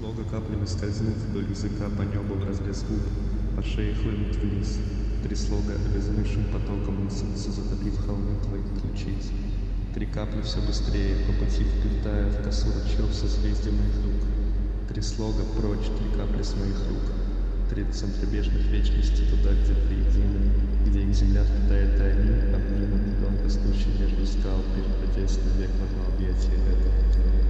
слога каплями скользнув вдоль языка по небу в разрез губ, по шее хлынут вниз. Три слога обезумевшим потоком несутся, затопив холмы твоих ключиц. Три капли все быстрее, по пути вплетая в косу ручьев созвездия моих рук. Три слога прочь, три капли с моих рук. Три центробежных вечности туда, где триедины, где их земля впитает и они, обнимут дом, растущий между скал, превратясь навек в одно объятие этого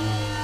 Yeah.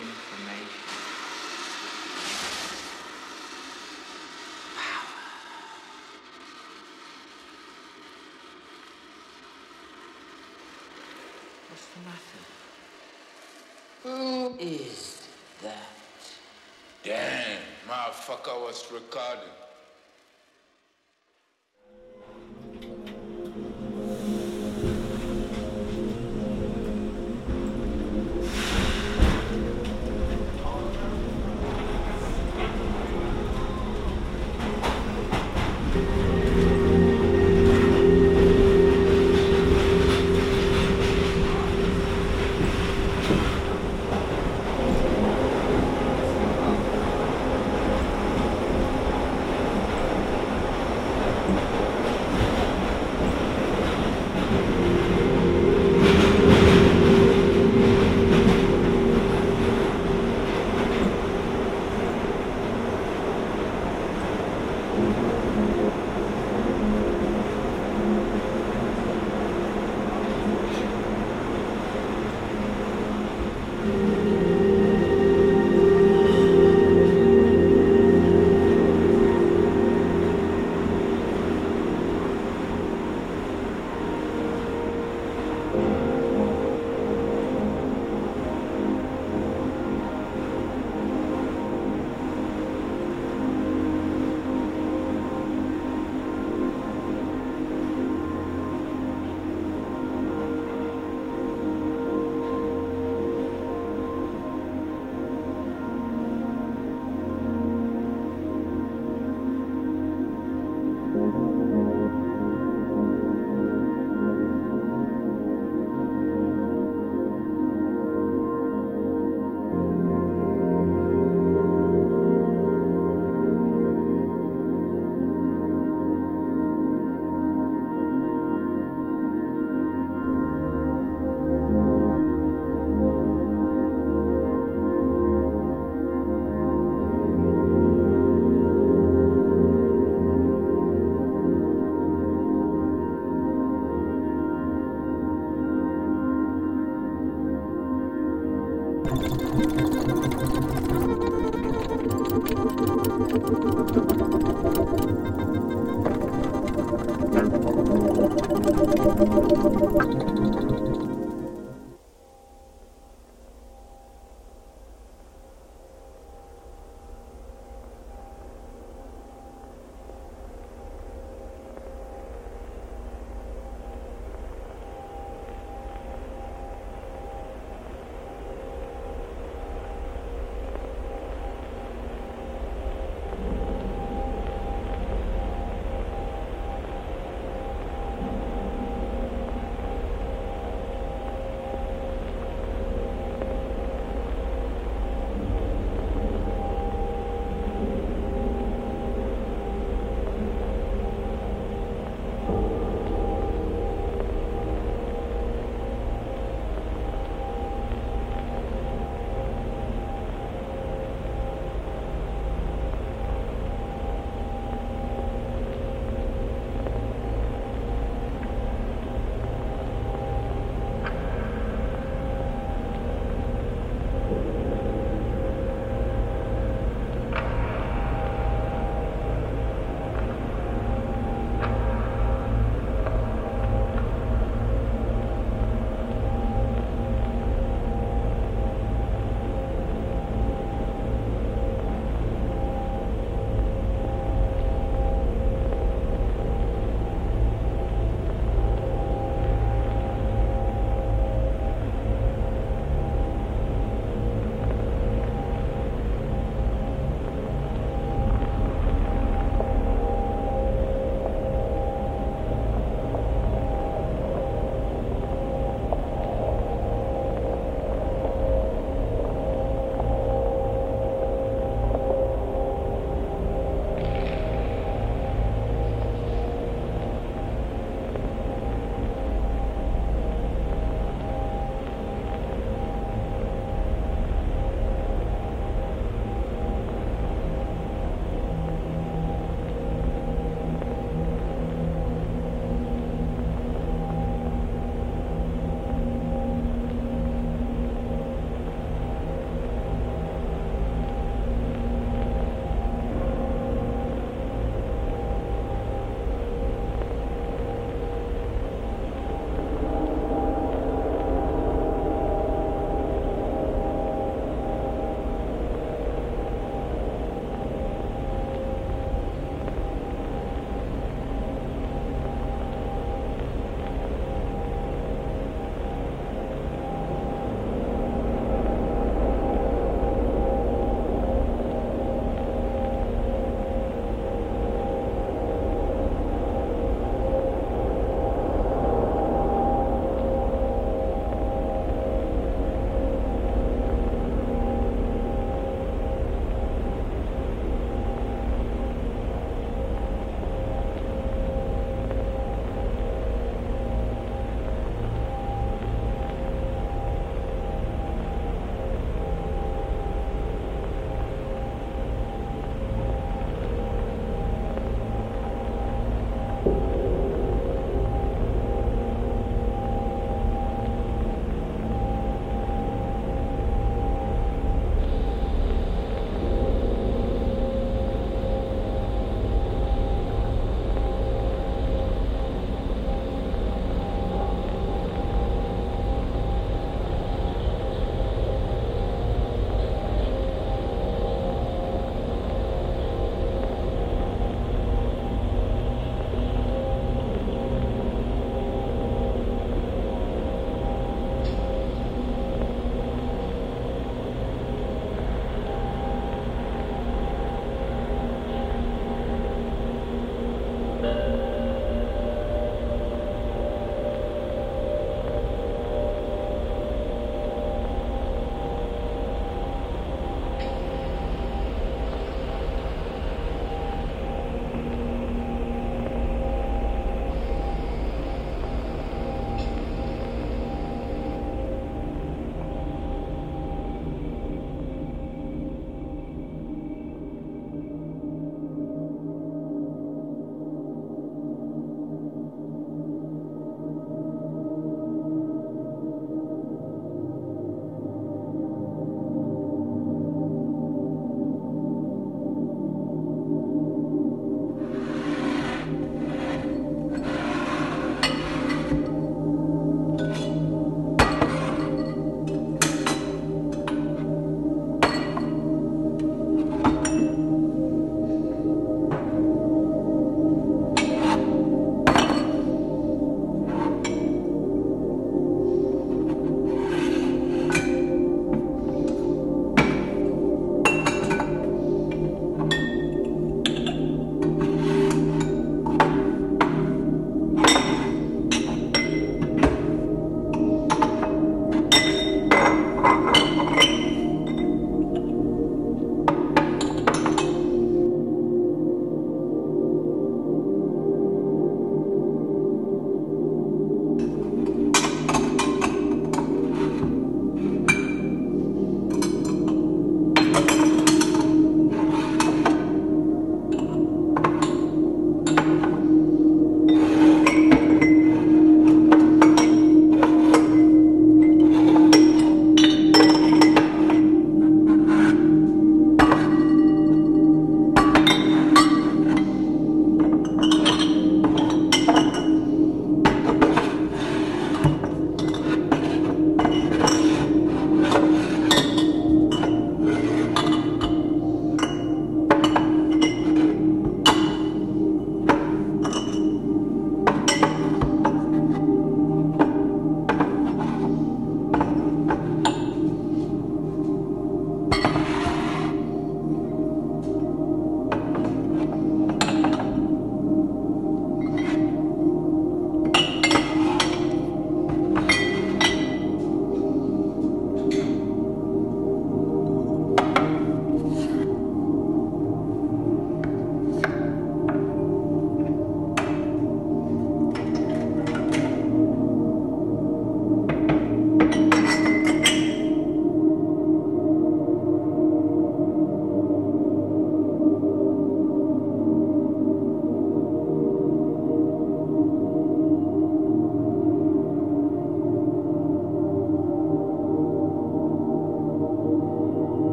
information. Power. What's the matter? Who is that? Damn, motherfucker was recording.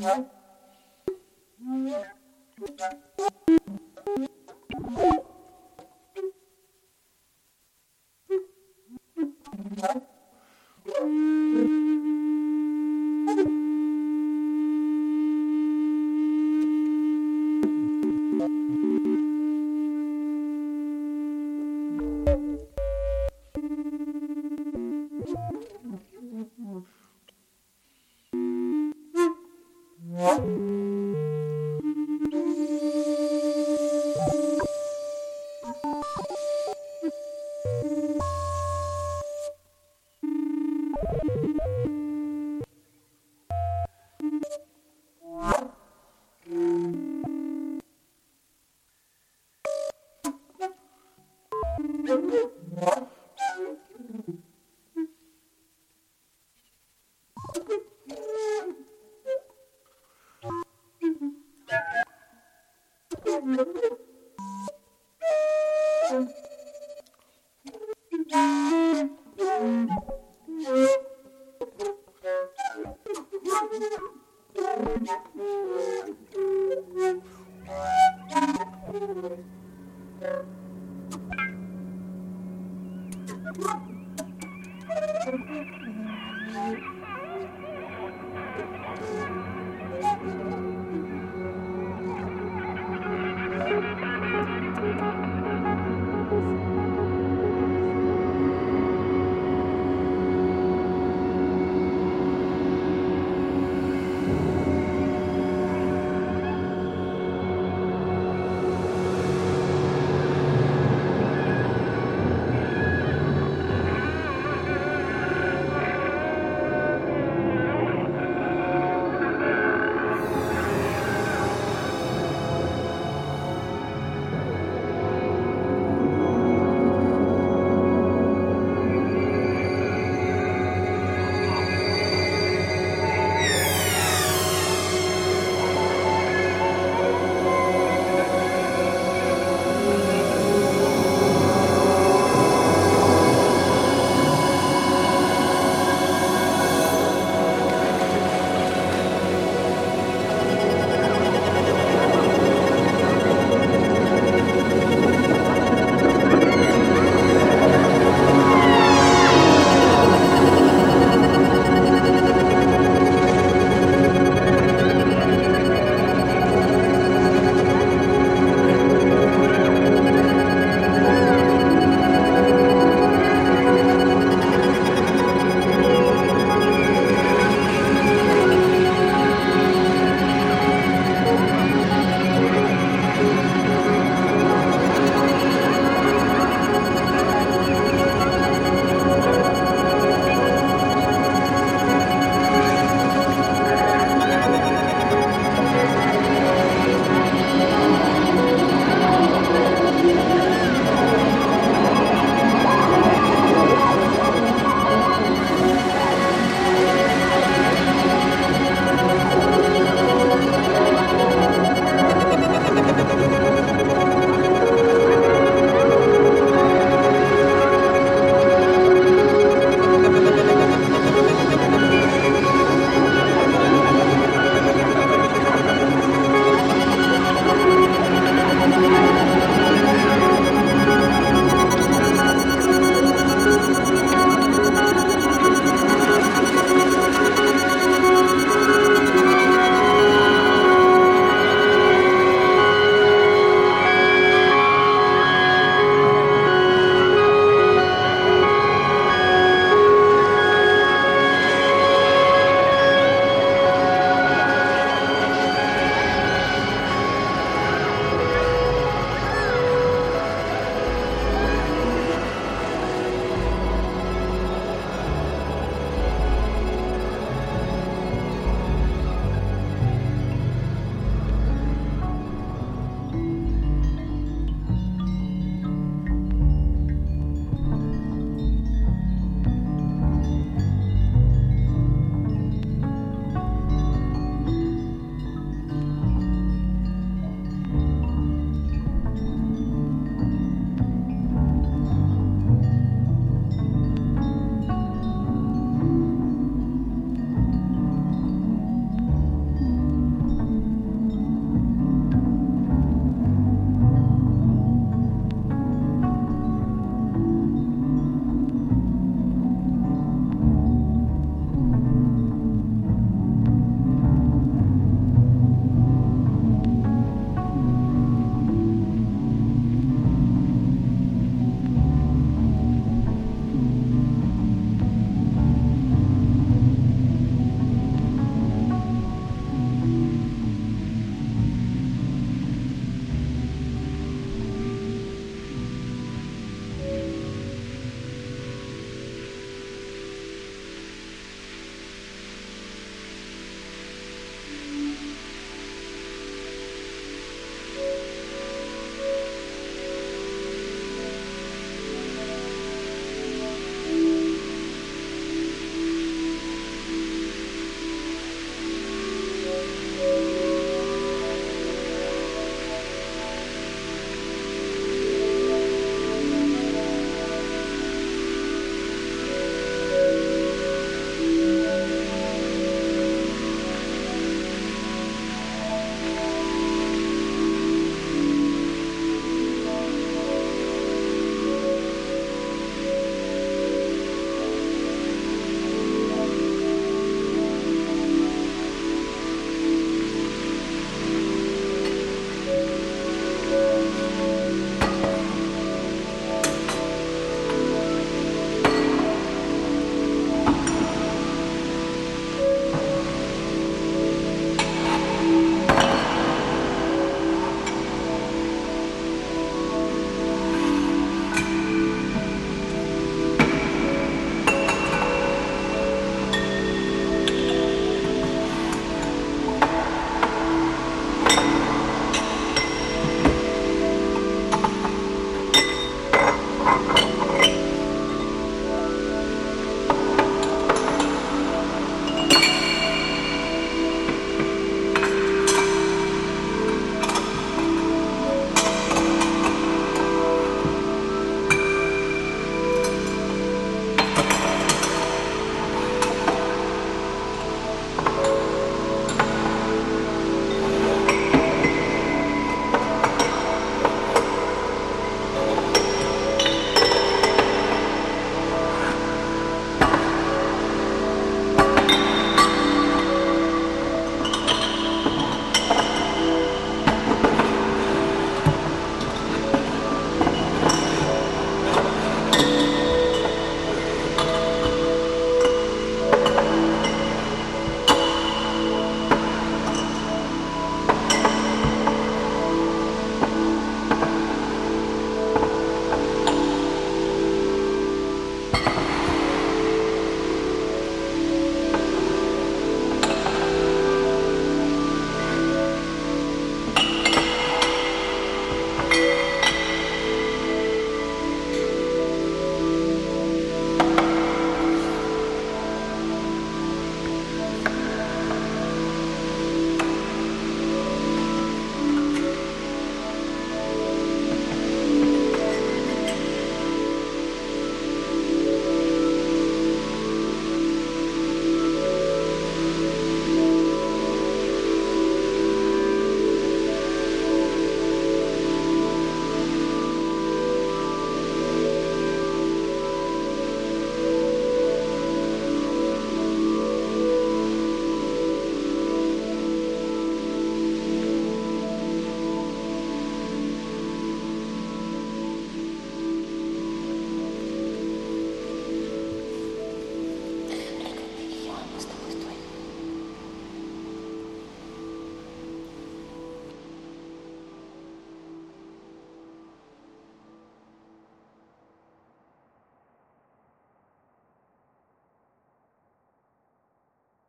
Thank you.